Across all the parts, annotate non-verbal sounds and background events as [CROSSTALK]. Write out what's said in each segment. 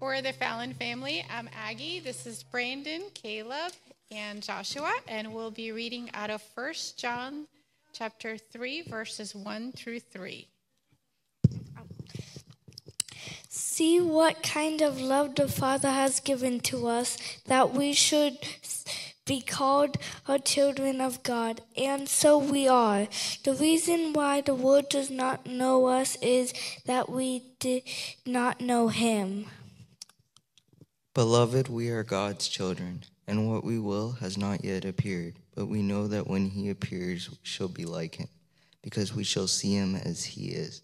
For the Fallon family, I'm Aggie. This is Brandon, Caleb, and Joshua, and we'll be reading out of 1 John chapter 3, verses 1 through 3. See what kind of love the Father has given to us, that we should be called children of God, and so we are. The reason why the world does not know us is that we did not know Him. Beloved, we are God's children, and what we will has not yet appeared, but we know that when He appears, we shall be like Him, because we shall see Him as He is.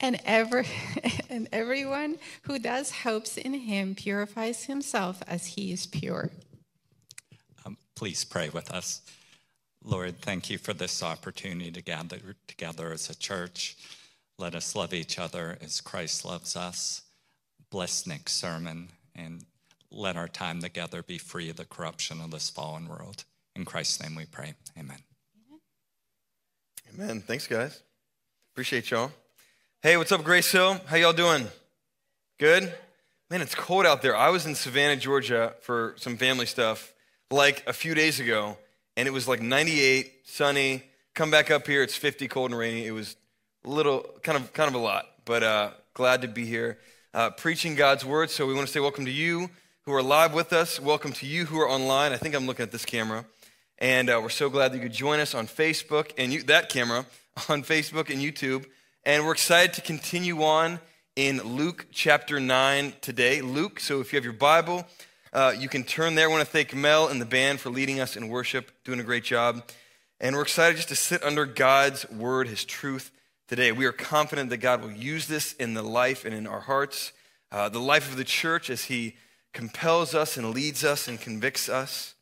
And, ever, [LAUGHS] and everyone who does hopes in him purifies himself as he is pure. Um, please pray with us. Lord, thank you for this opportunity to gather together as a church. Let us love each other as Christ loves us. Bless Nick's sermon and let our time together be free of the corruption of this fallen world. In Christ's name we pray. Amen. Amen. Thanks, guys. Appreciate y'all. Hey, what's up, Grace Hill? How y'all doing? Good? Man, it's cold out there. I was in Savannah, Georgia for some family stuff like a few days ago, and it was like 98, sunny. Come back up here, it's 50, cold and rainy. It was a little, kind of, kind of a lot, but uh, glad to be here uh, preaching God's word. So we want to say welcome to you who are live with us. Welcome to you who are online. I think I'm looking at this camera. And uh, we're so glad that you could join us on Facebook and you, that camera [LAUGHS] on Facebook and YouTube. And we're excited to continue on in Luke chapter 9 today. Luke, so if you have your Bible, uh, you can turn there. I want to thank Mel and the band for leading us in worship, doing a great job. And we're excited just to sit under God's word, his truth today. We are confident that God will use this in the life and in our hearts, uh, the life of the church as he compels us and leads us and convicts us.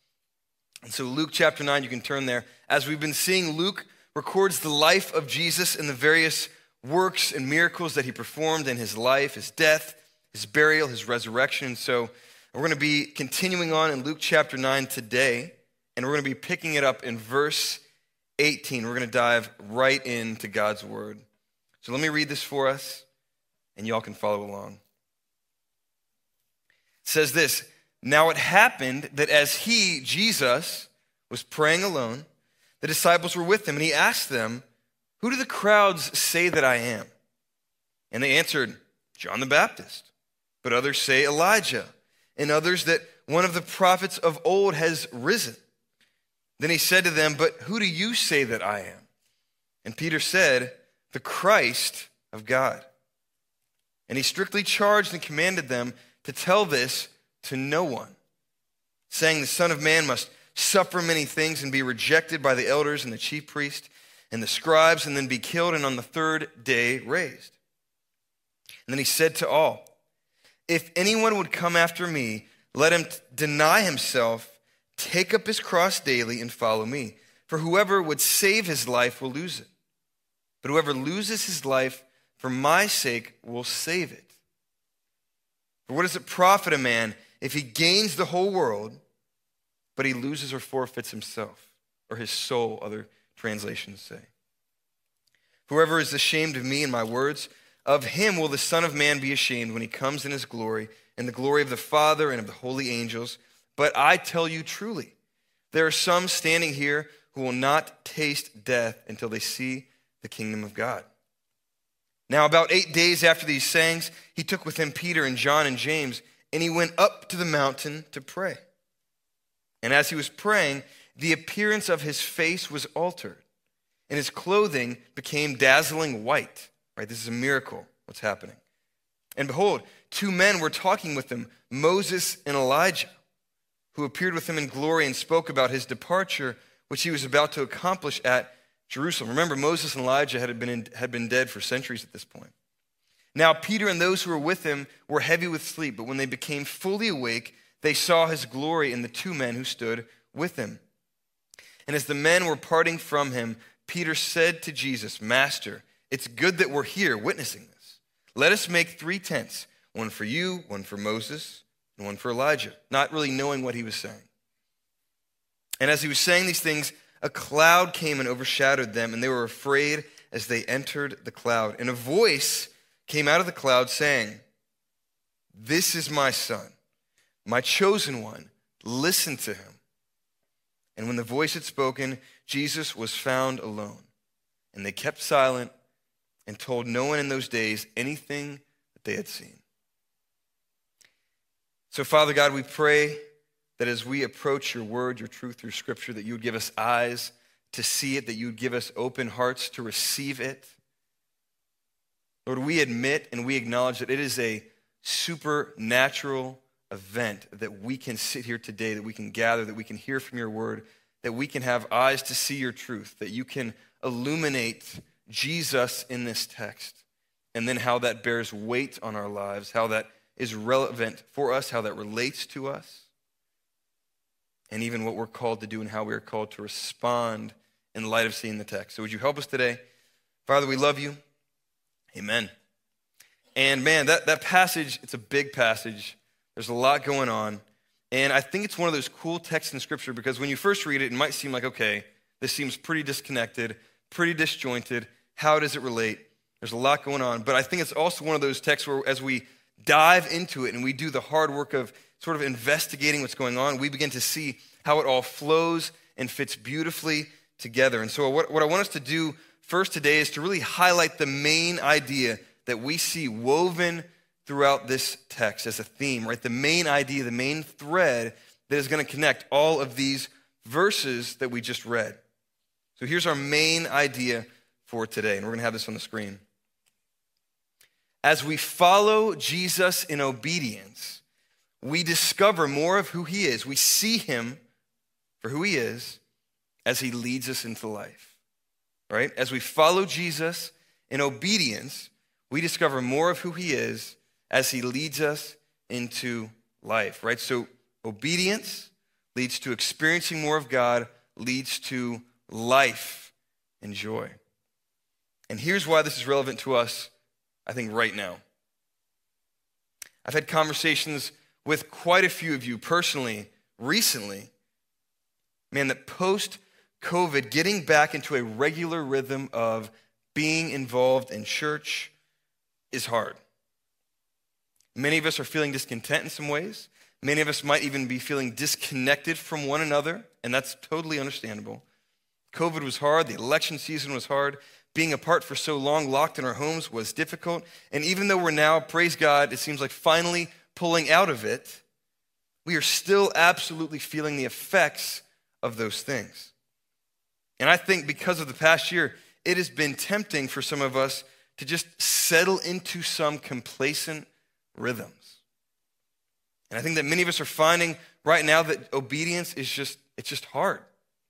And so, Luke chapter 9, you can turn there. As we've been seeing, Luke records the life of Jesus and the various works and miracles that he performed in his life, his death, his burial, his resurrection. And So we're going to be continuing on in Luke chapter 9 today, and we're going to be picking it up in verse 18. We're going to dive right into God's word. So let me read this for us, and y'all can follow along. It says this Now it happened that as he, Jesus, was praying alone, the disciples were with him, and he asked them, who do the crowds say that I am? And they answered, John the Baptist. But others say Elijah, and others that one of the prophets of old has risen. Then he said to them, But who do you say that I am? And Peter said, The Christ of God. And he strictly charged and commanded them to tell this to no one, saying, The Son of Man must suffer many things and be rejected by the elders and the chief priests and the scribes, and then be killed, and on the third day raised. And then he said to all, If anyone would come after me, let him deny himself, take up his cross daily, and follow me. For whoever would save his life will lose it. But whoever loses his life for my sake will save it. For what does it profit a man if he gains the whole world, but he loses or forfeits himself, or his soul, other translations say. Whoever is ashamed of me and my words, of him will the Son of Man be ashamed when he comes in his glory, and the glory of the Father and of the holy angels. But I tell you truly, there are some standing here who will not taste death until they see the kingdom of God. Now, about eight days after these sayings, he took with him Peter and John and James, and he went up to the mountain to pray. And as he was praying, the appearance of his face was altered, and his clothing became dazzling white. Right? This is a miracle, what's happening. And behold, two men were talking with him, Moses and Elijah, who appeared with him in glory and spoke about his departure, which he was about to accomplish at Jerusalem. Remember, Moses and Elijah had been, in, had been dead for centuries at this point. Now, Peter and those who were with him were heavy with sleep, but when they became fully awake, they saw his glory in the two men who stood with him. And as the men were parting from him, Peter said to Jesus, Master, it's good that we're here witnessing this. Let us make three tents one for you, one for Moses, and one for Elijah, not really knowing what he was saying. And as he was saying these things, a cloud came and overshadowed them, and they were afraid as they entered the cloud. And a voice came out of the cloud saying, This is my son, my chosen one. Listen to him. And when the voice had spoken, Jesus was found alone. And they kept silent and told no one in those days anything that they had seen. So, Father God, we pray that as we approach your word, your truth, your scripture, that you would give us eyes to see it, that you would give us open hearts to receive it. Lord, we admit and we acknowledge that it is a supernatural event that we can sit here today, that we can gather, that we can hear from your word, that we can have eyes to see your truth, that you can illuminate Jesus in this text, and then how that bears weight on our lives, how that is relevant for us, how that relates to us, and even what we're called to do and how we are called to respond in light of seeing the text. So, would you help us today? Father, we love you. Amen. And man, that, that passage, it's a big passage. There's a lot going on. And I think it's one of those cool texts in Scripture because when you first read it, it might seem like, okay, this seems pretty disconnected, pretty disjointed. How does it relate? There's a lot going on. But I think it's also one of those texts where, as we dive into it and we do the hard work of sort of investigating what's going on, we begin to see how it all flows and fits beautifully together. And so, what, what I want us to do first today is to really highlight the main idea that we see woven throughout this text as a theme, right? The main idea, the main thread that is going to connect all of these verses that we just read. So here's our main idea for today, and we're going to have this on the screen. As we follow Jesus in obedience, we discover more of who he is. We see him for who he is as he leads us into life. Right? As we follow Jesus in obedience, we discover more of who he is as he leads us into life, right? So obedience leads to experiencing more of God, leads to life and joy. And here's why this is relevant to us, I think, right now. I've had conversations with quite a few of you personally recently. Man, that post COVID, getting back into a regular rhythm of being involved in church is hard. Many of us are feeling discontent in some ways. Many of us might even be feeling disconnected from one another, and that's totally understandable. COVID was hard, the election season was hard. Being apart for so long, locked in our homes, was difficult. And even though we're now, praise God, it seems like finally pulling out of it, we are still absolutely feeling the effects of those things. And I think because of the past year, it has been tempting for some of us to just settle into some complacent rhythms. And I think that many of us are finding right now that obedience is just, it's just hard,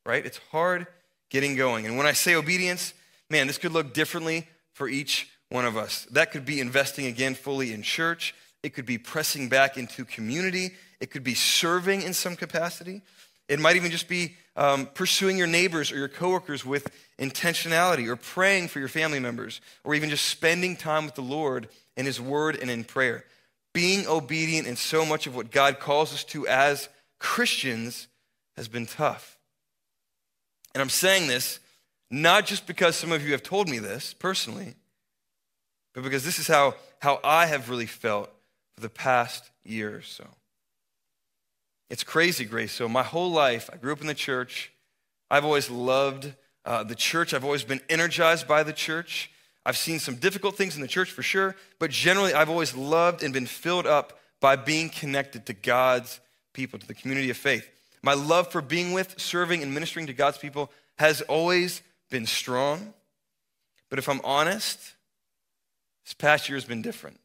right? It's hard getting going. And when I say obedience, man, this could look differently for each one of us. That could be investing again fully in church. It could be pressing back into community. It could be serving in some capacity. It might even just be um, pursuing your neighbors or your coworkers with intentionality, or praying for your family members, or even just spending time with the Lord in His Word and in prayer. Being obedient in so much of what God calls us to as Christians has been tough. And I'm saying this not just because some of you have told me this personally, but because this is how, how I have really felt for the past year or so. It's crazy, Grace. So, my whole life, I grew up in the church. I've always loved uh, the church. I've always been energized by the church. I've seen some difficult things in the church for sure, but generally, I've always loved and been filled up by being connected to God's people, to the community of faith. My love for being with, serving, and ministering to God's people has always been strong. But if I'm honest, this past year has been different.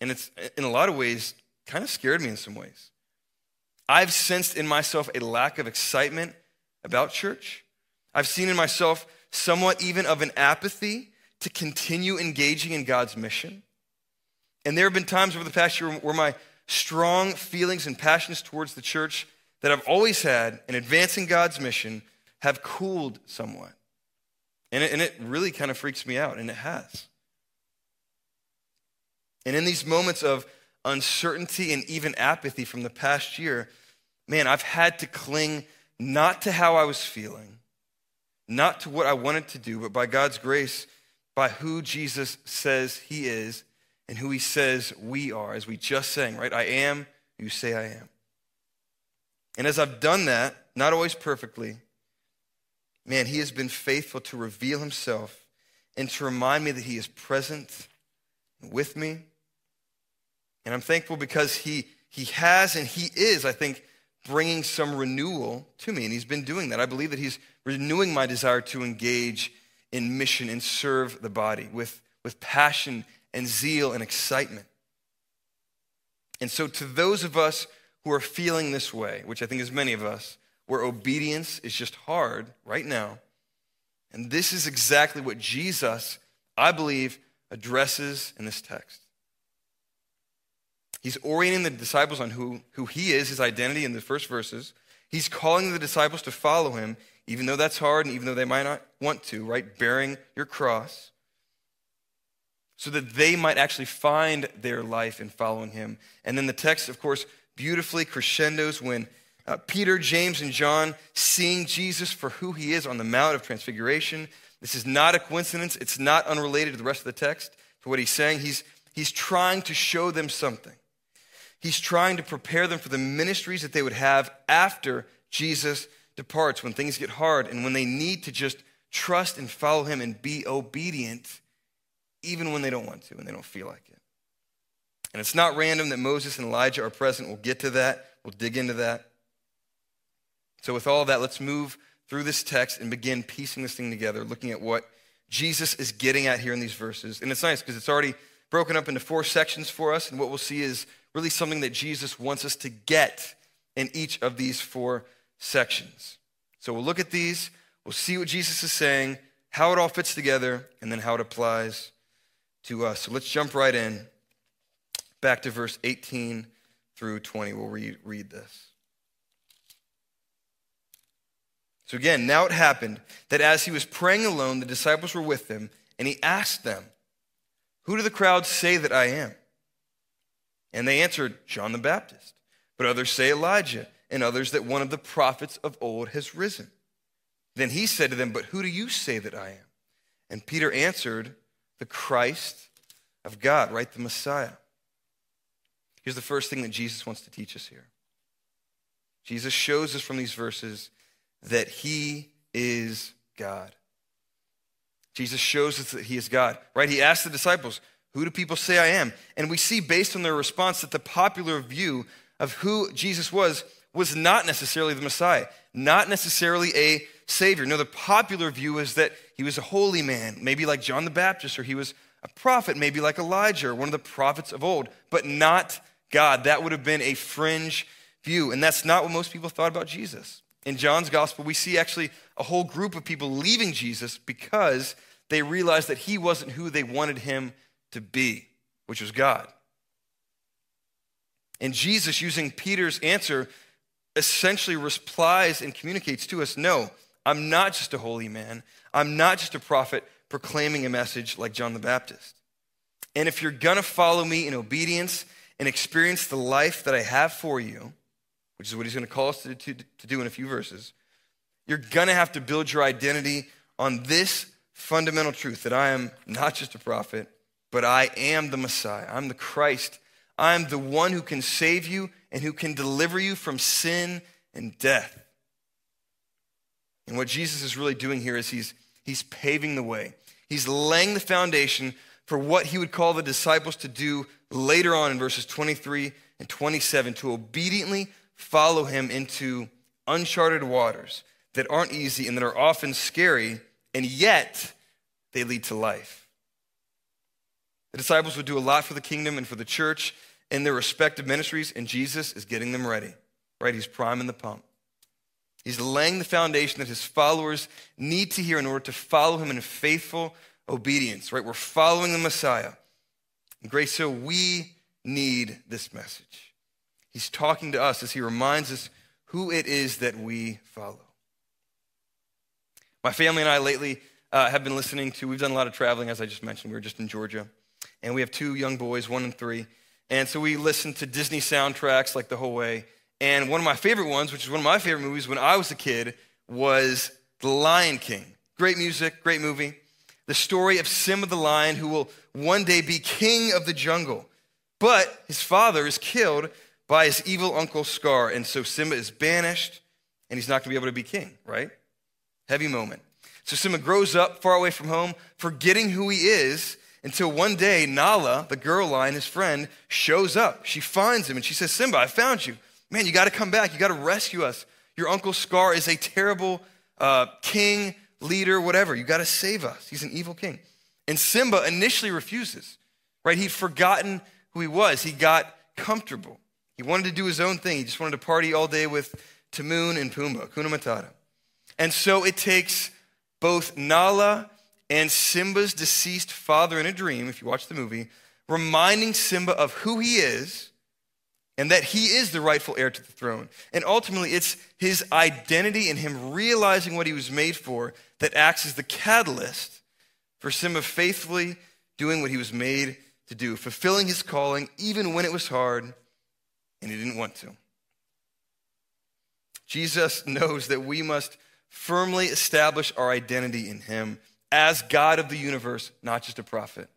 And it's, in a lot of ways, kind of scared me in some ways. I've sensed in myself a lack of excitement about church. I've seen in myself somewhat even of an apathy to continue engaging in God's mission. And there have been times over the past year where my strong feelings and passions towards the church that I've always had in advancing God's mission have cooled somewhat. And it, and it really kind of freaks me out, and it has. And in these moments of uncertainty, and even apathy from the past year, man, I've had to cling not to how I was feeling, not to what I wanted to do, but by God's grace, by who Jesus says he is and who he says we are, as we just sang, right? I am you say I am. And as I've done that, not always perfectly, man, he has been faithful to reveal himself and to remind me that he is present with me. And I'm thankful because he, he has and he is, I think, bringing some renewal to me. And he's been doing that. I believe that he's renewing my desire to engage in mission and serve the body with, with passion and zeal and excitement. And so, to those of us who are feeling this way, which I think is many of us, where obedience is just hard right now, and this is exactly what Jesus, I believe, addresses in this text. He's orienting the disciples on who, who he is, his identity in the first verses. He's calling the disciples to follow him, even though that's hard and even though they might not want to, right? Bearing your cross so that they might actually find their life in following him. And then the text, of course, beautifully crescendos when uh, Peter, James, and John seeing Jesus for who he is on the Mount of Transfiguration. This is not a coincidence. It's not unrelated to the rest of the text, to what he's saying. He's, he's trying to show them something. He's trying to prepare them for the ministries that they would have after Jesus departs, when things get hard and when they need to just trust and follow him and be obedient even when they don't want to and they don't feel like it. And it's not random that Moses and Elijah are present. We'll get to that, we'll dig into that. So, with all that, let's move through this text and begin piecing this thing together, looking at what Jesus is getting at here in these verses. And it's nice because it's already broken up into four sections for us. And what we'll see is really something that Jesus wants us to get in each of these four sections. So we'll look at these, we'll see what Jesus is saying, how it all fits together, and then how it applies to us. So let's jump right in. Back to verse 18 through 20. We'll read, read this. So again, now it happened that as he was praying alone, the disciples were with him, and he asked them, Who do the crowds say that I am? And they answered, John the Baptist. But others say Elijah, and others that one of the prophets of old has risen. Then he said to them, But who do you say that I am? And Peter answered, the Christ of God, right? The Messiah. Here's the first thing that Jesus wants to teach us here Jesus shows us from these verses that he is God. Jesus shows us that he is God, right? He asked the disciples, Who do people say I am? And we see, based on their response, that the popular view of who Jesus was was not necessarily the Messiah, not necessarily a Savior. No, the popular view is that he was a holy man, maybe like John the Baptist, or he was a prophet, maybe like Elijah, or one of the prophets of old, but not God. That would have been a fringe view. And that's not what most people thought about Jesus. In John's gospel, we see actually a whole group of people leaving Jesus because they realized that he wasn't who they wanted him to be, which was God. And Jesus, using Peter's answer, essentially replies and communicates to us no, I'm not just a holy man. I'm not just a prophet proclaiming a message like John the Baptist. And if you're going to follow me in obedience and experience the life that I have for you, which is what he's going to call us to, to, to do in a few verses, you're going to have to build your identity on this fundamental truth that I am not just a prophet, but I am the Messiah. I'm the Christ. I'm the one who can save you and who can deliver you from sin and death. And what Jesus is really doing here is he's, he's paving the way. He's laying the foundation for what he would call the disciples to do later on in verses 23 and 27 to obediently follow him into uncharted waters that aren't easy and that are often scary, and yet they lead to life. The disciples would do a lot for the kingdom and for the church in their respective ministries, and Jesus is getting them ready, right? He's priming the pump. He's laying the foundation that his followers need to hear in order to follow him in faithful obedience, right? We're following the Messiah. And Grace Hill, we need this message. He's talking to us as he reminds us who it is that we follow. My family and I lately uh, have been listening to, we've done a lot of traveling, as I just mentioned. We were just in Georgia. And we have two young boys, one and three. And so we listen to Disney soundtracks like the whole way. And one of my favorite ones, which is one of my favorite movies when I was a kid, was The Lion King. Great music, great movie. the story of Simba the lion, who will one day be king of the jungle. But his father is killed by his evil uncle Scar, and so Simba is banished, and he's not going to be able to be king, right? Heavy moment. So Simba grows up far away from home, forgetting who he is, until one day Nala, the girl lion, his friend, shows up. She finds him and she says, Simba, I found you. Man, you got to come back. You got to rescue us. Your uncle Scar is a terrible uh, king, leader, whatever. You got to save us. He's an evil king. And Simba initially refuses, right? He'd forgotten who he was. He got comfortable. He wanted to do his own thing. He just wanted to party all day with Timon and Pumbaa, Hakuna Matata. And so it takes both Nala and Simba's deceased father in a dream, if you watch the movie, reminding Simba of who he is and that he is the rightful heir to the throne. And ultimately, it's his identity and him realizing what he was made for that acts as the catalyst for Simba faithfully doing what he was made to do, fulfilling his calling even when it was hard and he didn't want to. Jesus knows that we must firmly establish our identity in him as God of the universe, not just a prophet.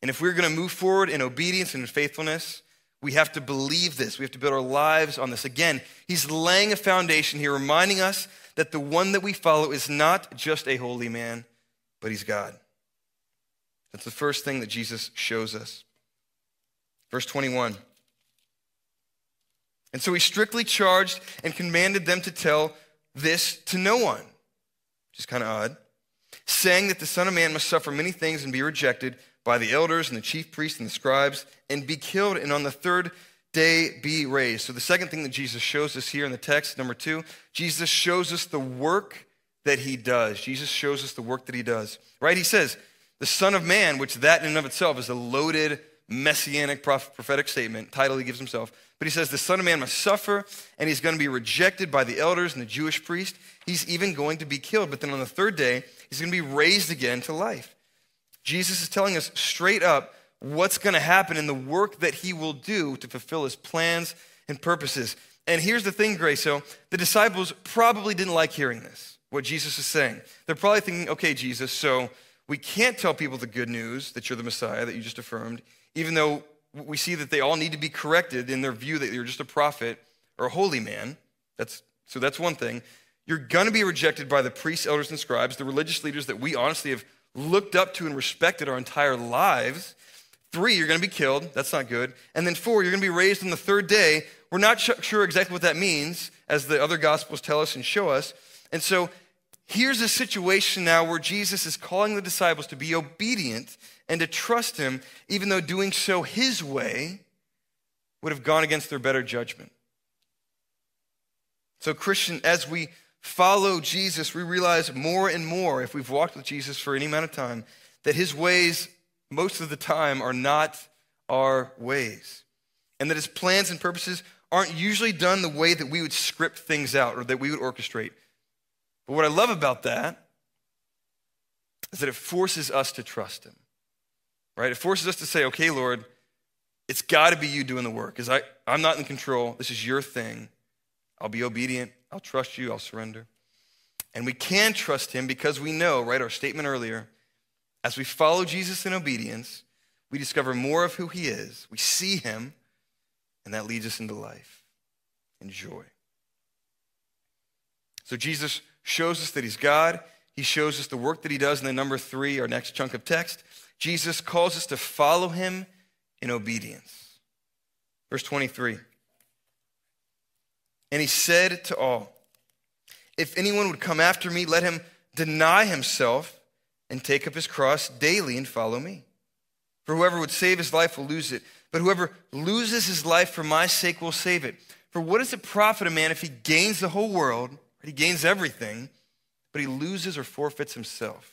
And if we're going to move forward in obedience and in faithfulness, we have to believe this. We have to build our lives on this. Again, he's laying a foundation here, reminding us that the one that we follow is not just a holy man, but he's God. That's the first thing that Jesus shows us. Verse 21. And so he strictly charged and commanded them to tell this to no one, which is kind of odd, saying that the Son of Man must suffer many things and be rejected by the elders and the chief priests and the scribes and be killed and on the third day be raised. So, the second thing that Jesus shows us here in the text, number two, Jesus shows us the work that he does. Jesus shows us the work that he does, right? He says, the Son of Man, which that in and of itself is a loaded messianic prophetic statement, title he gives himself. But he says, the Son of Man must suffer, and he's going to be rejected by the elders and the Jewish priest. He's even going to be killed. But then on the third day, he's going to be raised again to life. Jesus is telling us straight up what's going to happen in the work that he will do to fulfill his plans and purposes. And here's the thing, Grace. So the disciples probably didn't like hearing this, what Jesus is saying. They're probably thinking, okay, Jesus, so we can't tell people the good news that you're the Messiah that you just affirmed, even though we see that they all need to be corrected in their view that you're just a prophet or a holy man. That's, so that's one thing. You're going to be rejected by the priests, elders, and scribes, the religious leaders that we honestly have looked up to and respected our entire lives. Three, you're going to be killed. That's not good. And then four, you're going to be raised on the third day. We're not sure exactly what that means, as the other gospels tell us and show us. And so here's a situation now where Jesus is calling the disciples to be obedient and to trust him, even though doing so his way would have gone against their better judgment. So, Christian, as we follow Jesus, we realize more and more, if we've walked with Jesus for any amount of time, that his ways, most of the time, are not our ways. And that his plans and purposes aren't usually done the way that we would script things out or that we would orchestrate. But what I love about that is that it forces us to trust him, right? It forces us to say, okay, Lord, it's got to be you doing the work because I'm not in control. This is your thing. I'll be obedient. I'll trust you. I'll surrender. And we can trust him because we know, right, our statement earlier, as we follow Jesus in obedience, we discover more of who he is. We see him, and that leads us into life and joy. So Jesus shows us that he's God. He shows us the work that he does. And then, number three, our next chunk of text, Jesus calls us to follow him in obedience. Verse 23. And he said to all, If anyone would come after me, let him deny himself and take up his cross daily and follow me. For whoever would save his life will lose it, but whoever loses his life for my sake will save it. For what does it profit a man if he gains the whole world, he gains everything, but he loses or forfeits himself?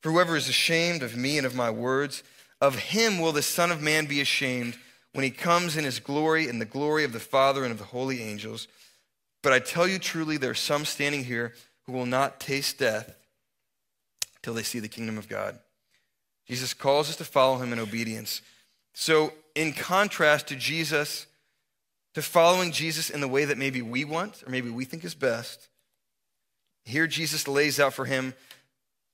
For whoever is ashamed of me and of my words, of him will the Son of Man be ashamed when he comes in his glory and the glory of the Father and of the holy angels. But I tell you truly, there are some standing here who will not taste death till they see the kingdom of God. Jesus calls us to follow him in obedience. So, in contrast to Jesus, to following Jesus in the way that maybe we want or maybe we think is best, here Jesus lays out for him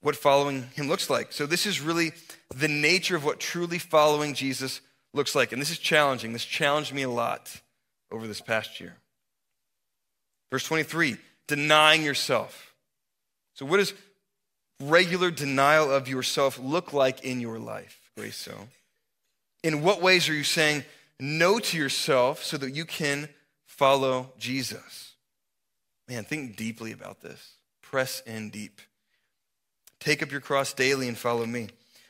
what following him looks like. So, this is really the nature of what truly following Jesus looks like. And this is challenging. This challenged me a lot over this past year. Verse 23 denying yourself. So, what does regular denial of yourself look like in your life, Grace So? In what ways are you saying no to yourself so that you can follow Jesus? Man, think deeply about this. Press in deep. Take up your cross daily and follow me.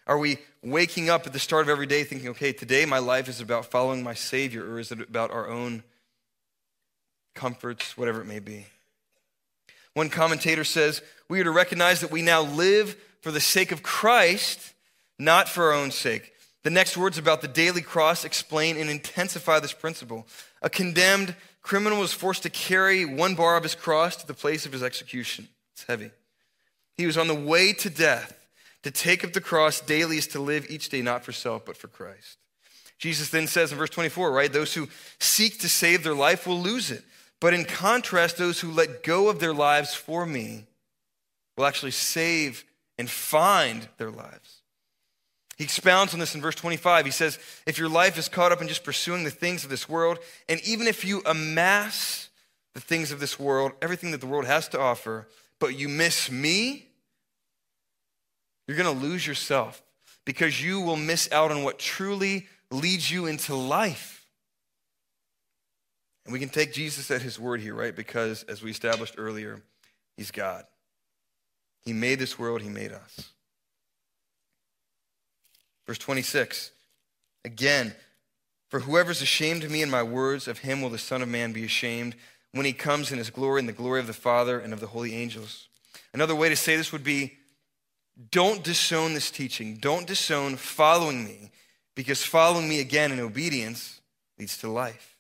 Are we waking up at the start of every day thinking, okay, today my life is about following my Savior, or is it about our own comforts, whatever it may be? One commentator says, we are to recognize that we now live for the sake of Christ, not for our own sake. The next words about the daily cross explain and intensify this principle. A condemned criminal was forced to carry one bar of his cross to the place of his execution. It's heavy. He was on the way to death. To take up the cross daily is to live each day not for self, but for Christ. Jesus then says in verse 24, right? Those who seek to save their life will lose it. But in contrast, those who let go of their lives for me will actually save and find their lives. He expounds on this in verse 25. He says, If your life is caught up in just pursuing the things of this world, and even if you amass the things of this world, everything that the world has to offer, but you miss me, you're going to lose yourself because you will miss out on what truly leads you into life. And we can take Jesus at his word here, right? Because as we established earlier, he's God. He made this world, he made us. Verse 26 again, for whoever's ashamed of me and my words, of him will the Son of Man be ashamed when he comes in his glory and the glory of the Father and of the holy angels. Another way to say this would be don't disown this teaching. Don't disown following me, because following me again in obedience leads to life.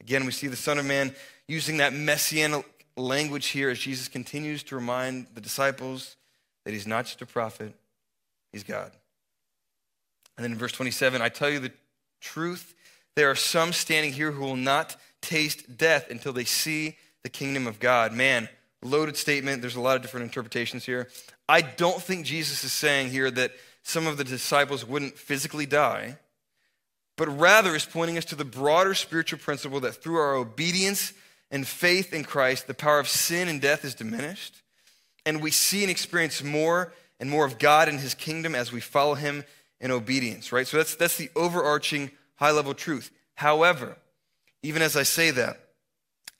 Again, we see the Son of Man using that messianic language here as Jesus continues to remind the disciples that he's not just a prophet, he's God. And then in verse 27, I tell you the truth, there are some standing here who will not taste death until they see the kingdom of God. Man, loaded statement. There's a lot of different interpretations here. I don't think Jesus is saying here that some of the disciples wouldn't physically die, but rather is pointing us to the broader spiritual principle that through our obedience and faith in Christ, the power of sin and death is diminished, and we see and experience more and more of God and his kingdom as we follow him in obedience, right? So that's, that's the overarching high level truth. However, even as I say that,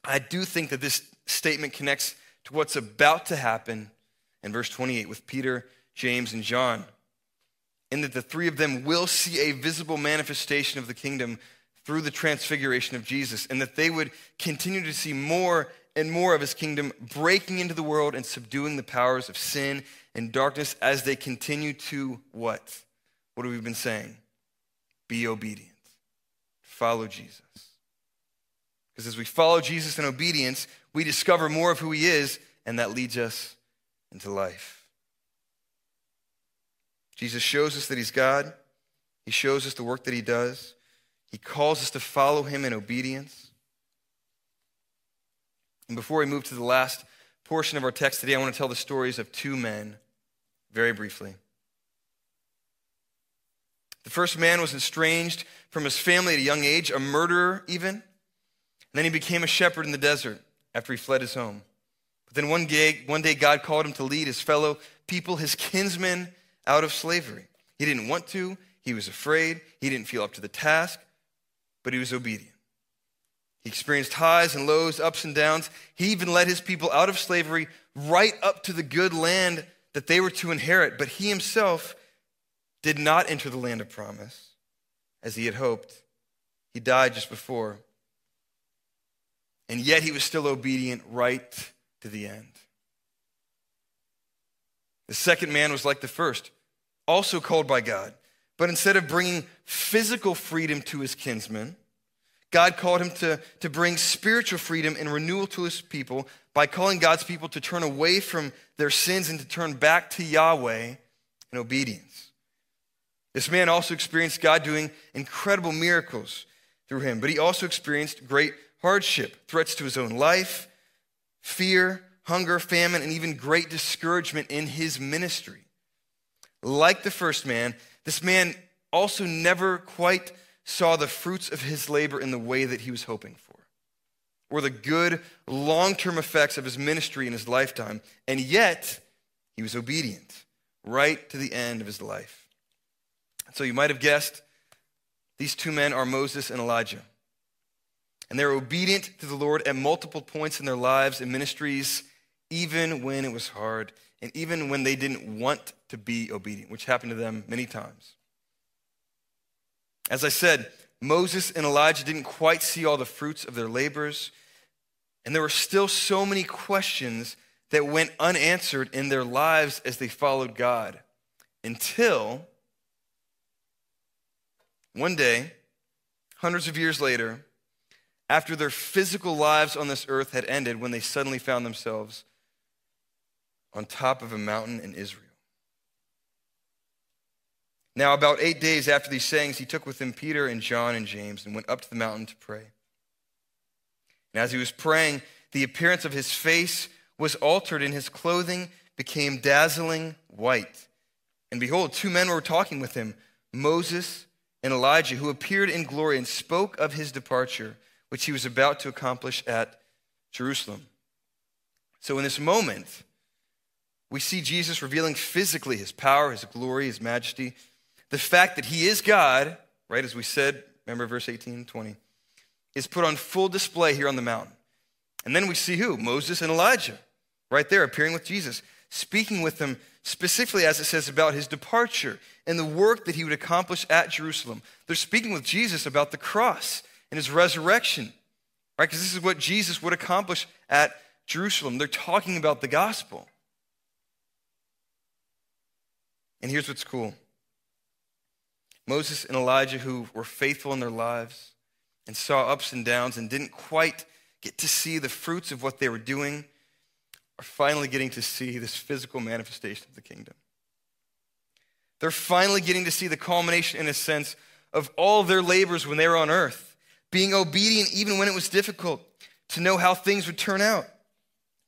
I do think that this statement connects to what's about to happen in verse 28 with Peter, James, and John. In that the three of them will see a visible manifestation of the kingdom through the transfiguration of Jesus, and that they would continue to see more and more of his kingdom breaking into the world and subduing the powers of sin and darkness as they continue to what? What have we been saying? Be obedient. Follow Jesus. Because as we follow Jesus in obedience, we discover more of who he is, and that leads us into life. Jesus shows us that he's God. He shows us the work that he does. He calls us to follow him in obedience. And before we move to the last portion of our text today, I want to tell the stories of two men very briefly. The first man was estranged from his family at a young age, a murderer even. Then he became a shepherd in the desert after he fled his home. But then one day, one day God called him to lead his fellow people, his kinsmen, out of slavery. He didn't want to, he was afraid, he didn't feel up to the task, but he was obedient. He experienced highs and lows, ups and downs. He even led his people out of slavery right up to the good land that they were to inherit, but he himself did not enter the land of promise as he had hoped. He died just before. And yet he was still obedient right to the end. The second man was like the first, also called by God. But instead of bringing physical freedom to his kinsmen, God called him to, to bring spiritual freedom and renewal to his people by calling God's people to turn away from their sins and to turn back to Yahweh in obedience. This man also experienced God doing incredible miracles through him, but he also experienced great hardship, threats to his own life, fear, hunger, famine, and even great discouragement in his ministry. Like the first man, this man also never quite saw the fruits of his labor in the way that he was hoping for, or the good long term effects of his ministry in his lifetime, and yet he was obedient right to the end of his life. So you might have guessed these two men are Moses and Elijah. And they're obedient to the Lord at multiple points in their lives and ministries, even when it was hard, and even when they didn't want to be obedient, which happened to them many times. As I said, Moses and Elijah didn't quite see all the fruits of their labors, and there were still so many questions that went unanswered in their lives as they followed God until one day, hundreds of years later, after their physical lives on this earth had ended, when they suddenly found themselves on top of a mountain in Israel. Now, about eight days after these sayings, he took with him Peter and John and James and went up to the mountain to pray. And as he was praying, the appearance of his face was altered, and his clothing became dazzling white. And behold, two men were talking with him Moses and Elijah, who appeared in glory and spoke of his departure which he was about to accomplish at Jerusalem. So, in this moment, we see Jesus revealing physically his power, his glory, his majesty. The fact that he is God, right, as we said, remember verse 18 and 20, is put on full display here on the mountain. And then we see who? Moses and Elijah, right there, appearing with Jesus, speaking with them specifically as it says about his departure and the work that he would accomplish at Jerusalem. They're speaking with Jesus about the cross and his resurrection, right? Because this is what Jesus would accomplish at Jerusalem. They're talking about the gospel. And here's what's cool Moses and Elijah, who were faithful in their lives and saw ups and downs and didn't quite get to see the fruits of what they were doing, are finally getting to see this physical manifestation of the kingdom. They're finally getting to see the culmination, in a sense, of all their labors when they were on earth being obedient even when it was difficult, to know how things would turn out,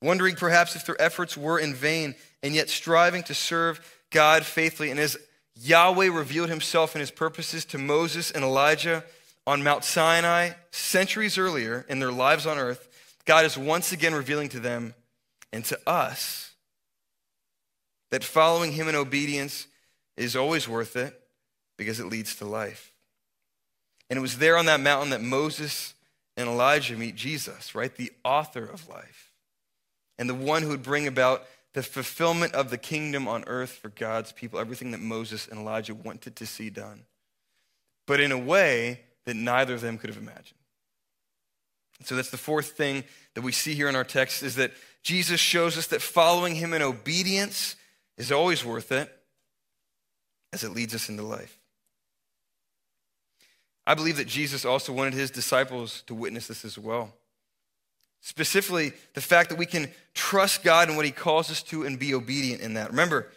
wondering perhaps if their efforts were in vain, and yet striving to serve God faithfully. And as Yahweh revealed himself and his purposes to Moses and Elijah on Mount Sinai centuries earlier in their lives on earth, God is once again revealing to them and to us that following him in obedience is always worth it because it leads to life. And it was there on that mountain that Moses and Elijah meet Jesus, right? The author of life and the one who would bring about the fulfillment of the kingdom on earth for God's people, everything that Moses and Elijah wanted to see done, but in a way that neither of them could have imagined. So that's the fourth thing that we see here in our text is that Jesus shows us that following him in obedience is always worth it as it leads us into life. I believe that Jesus also wanted his disciples to witness this as well. Specifically, the fact that we can trust God in what he calls us to and be obedient in that. Remember,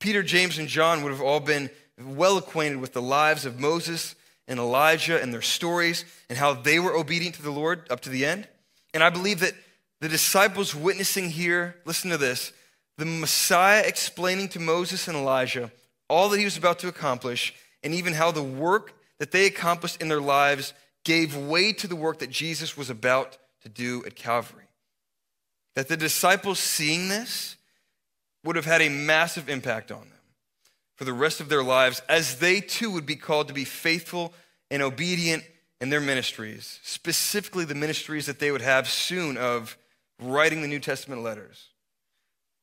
Peter, James, and John would have all been well acquainted with the lives of Moses and Elijah and their stories and how they were obedient to the Lord up to the end. And I believe that the disciples witnessing here, listen to this, the Messiah explaining to Moses and Elijah all that he was about to accomplish and even how the work that they accomplished in their lives gave way to the work that Jesus was about to do at Calvary. That the disciples seeing this would have had a massive impact on them for the rest of their lives, as they too would be called to be faithful and obedient in their ministries, specifically the ministries that they would have soon of writing the New Testament letters,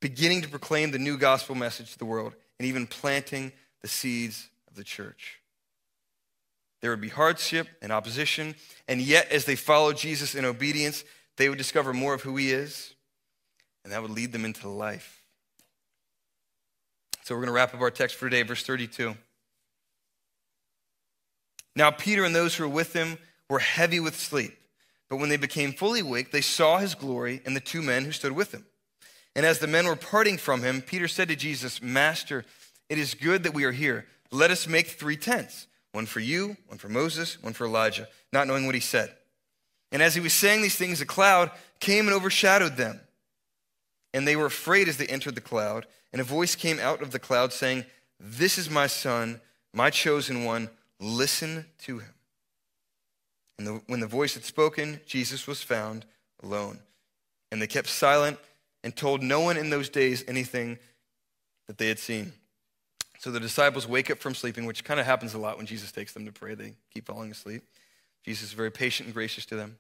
beginning to proclaim the new gospel message to the world, and even planting the seeds of the church. There would be hardship and opposition, and yet, as they followed Jesus in obedience, they would discover more of who he is, and that would lead them into life. So, we're going to wrap up our text for today, verse 32. Now, Peter and those who were with him were heavy with sleep, but when they became fully awake, they saw his glory and the two men who stood with him. And as the men were parting from him, Peter said to Jesus, Master, it is good that we are here. Let us make three tents one for you, one for Moses, one for Elijah, not knowing what he said. And as he was saying these things, a cloud came and overshadowed them. And they were afraid as they entered the cloud. And a voice came out of the cloud saying, This is my son, my chosen one. Listen to him. And the, when the voice had spoken, Jesus was found alone. And they kept silent and told no one in those days anything that they had seen. So the disciples wake up from sleeping, which kind of happens a lot when Jesus takes them to pray. They keep falling asleep. Jesus is very patient and gracious to them.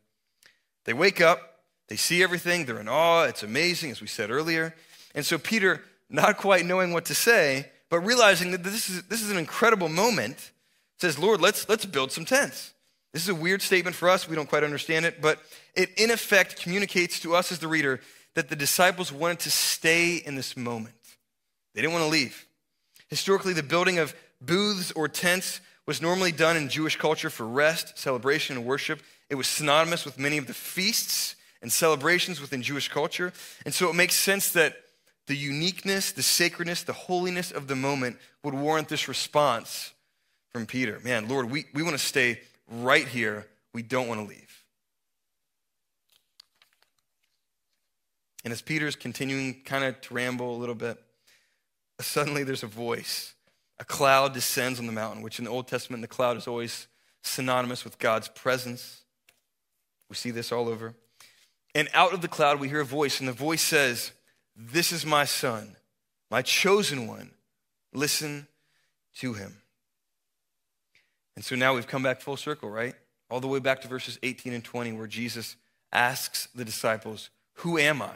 They wake up, they see everything, they're in awe. It's amazing, as we said earlier. And so Peter, not quite knowing what to say, but realizing that this is, this is an incredible moment, says, Lord, let's, let's build some tents. This is a weird statement for us. We don't quite understand it, but it in effect communicates to us as the reader that the disciples wanted to stay in this moment. They didn't want to leave. Historically, the building of booths or tents was normally done in Jewish culture for rest, celebration, and worship. It was synonymous with many of the feasts and celebrations within Jewish culture. And so it makes sense that the uniqueness, the sacredness, the holiness of the moment would warrant this response from Peter. Man, Lord, we, we want to stay right here. We don't want to leave. And as Peter's continuing kind of to ramble a little bit, suddenly there's a voice. A cloud descends on the mountain, which in the Old Testament, the cloud is always synonymous with God's presence. We see this all over. And out of the cloud, we hear a voice, and the voice says, This is my son, my chosen one. Listen to him. And so now we've come back full circle, right? All the way back to verses 18 and 20, where Jesus asks the disciples, Who am I?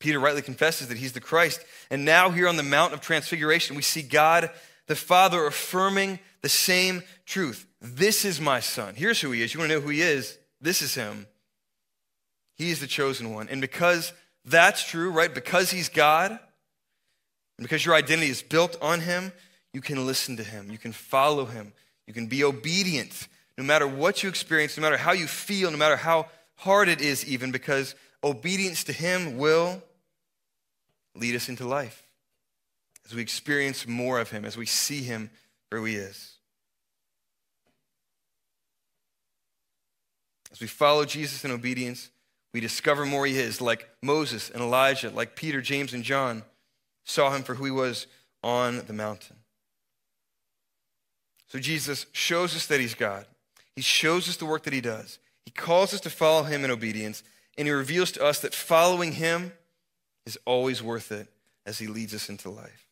Peter rightly confesses that he's the Christ. And now, here on the Mount of Transfiguration, we see God the Father affirming the same truth. This is my son. Here's who he is. You want to know who he is? This is him. He is the chosen one. And because that's true, right? Because he's God, and because your identity is built on him, you can listen to him. You can follow him. You can be obedient no matter what you experience, no matter how you feel, no matter how hard it is, even, because obedience to him will lead us into life as we experience more of Him, as we see Him for who He is. As we follow Jesus in obedience, we discover more He is, like Moses and Elijah, like Peter, James, and John saw Him for who He was on the mountain. So Jesus shows us that He's God. He shows us the work that He does. He calls us to follow Him in obedience, and He reveals to us that following Him is always worth it as He leads us into life.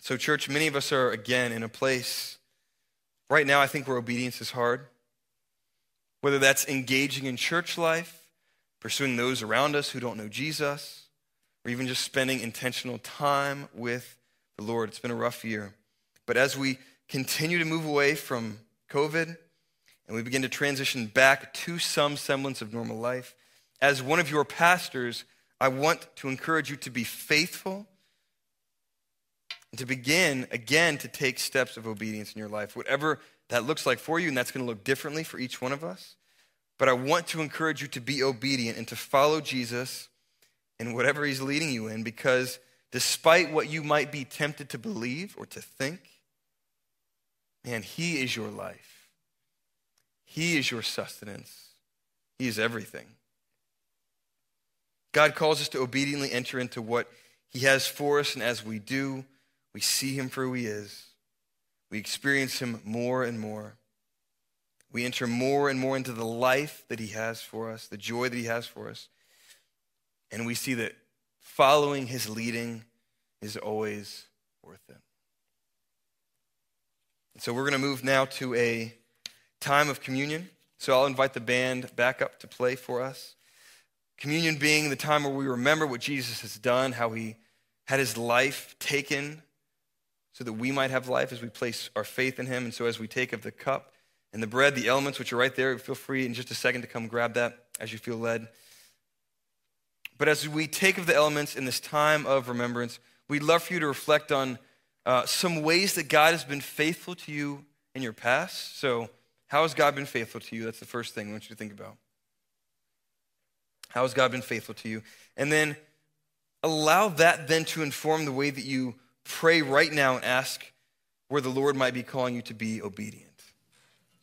So, church, many of us are again in a place right now, I think, where obedience is hard. Whether that's engaging in church life, pursuing those around us who don't know Jesus, or even just spending intentional time with the Lord. It's been a rough year. But as we continue to move away from COVID and we begin to transition back to some semblance of normal life, as one of your pastors, I want to encourage you to be faithful and to begin again to take steps of obedience in your life, whatever that looks like for you, and that's going to look differently for each one of us. But I want to encourage you to be obedient and to follow Jesus in whatever he's leading you in, because despite what you might be tempted to believe or to think, man, he is your life. He is your sustenance. He is everything. God calls us to obediently enter into what He has for us, and as we do, we see Him for who He is. We experience Him more and more. We enter more and more into the life that He has for us, the joy that He has for us. And we see that following His leading is always worth it. And so we're going to move now to a time of communion. So I'll invite the band back up to play for us. Communion being the time where we remember what Jesus has done, how he had his life taken so that we might have life as we place our faith in him. And so as we take of the cup and the bread, the elements which are right there, feel free in just a second to come grab that as you feel led. But as we take of the elements in this time of remembrance, we'd love for you to reflect on uh, some ways that God has been faithful to you in your past. So, how has God been faithful to you? That's the first thing I want you to think about. How has God been faithful to you? And then allow that then to inform the way that you pray right now and ask where the Lord might be calling you to be obedient.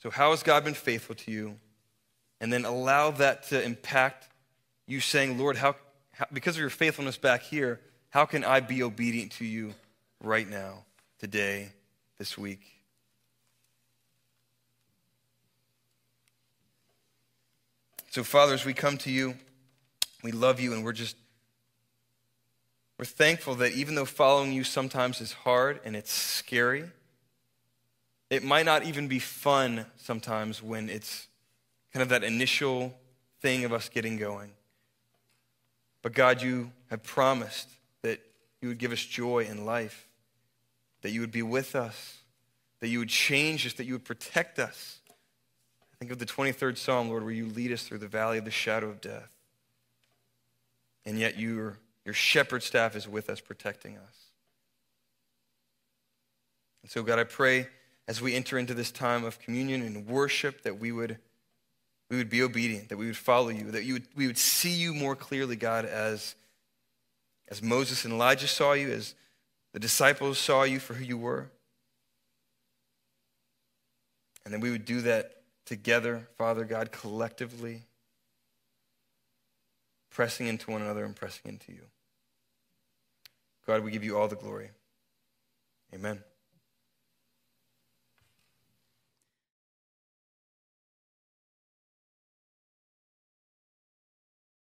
So, how has God been faithful to you? And then allow that to impact you saying, Lord, how, how, because of your faithfulness back here, how can I be obedient to you right now, today, this week? So, Father, as we come to you, we love you and we're just we're thankful that even though following you sometimes is hard and it's scary, it might not even be fun sometimes when it's kind of that initial thing of us getting going. But God, you have promised that you would give us joy in life, that you would be with us, that you would change us, that you would protect us. Think of the 23rd Psalm, Lord, where you lead us through the valley of the shadow of death. And yet your, your shepherd staff is with us, protecting us. And so, God, I pray as we enter into this time of communion and worship that we would we would be obedient, that we would follow you, that you would, we would see you more clearly, God, as, as Moses and Elijah saw you, as the disciples saw you for who you were. And then we would do that together, Father God, collectively, pressing into one another and pressing into you. God, we give you all the glory. Amen.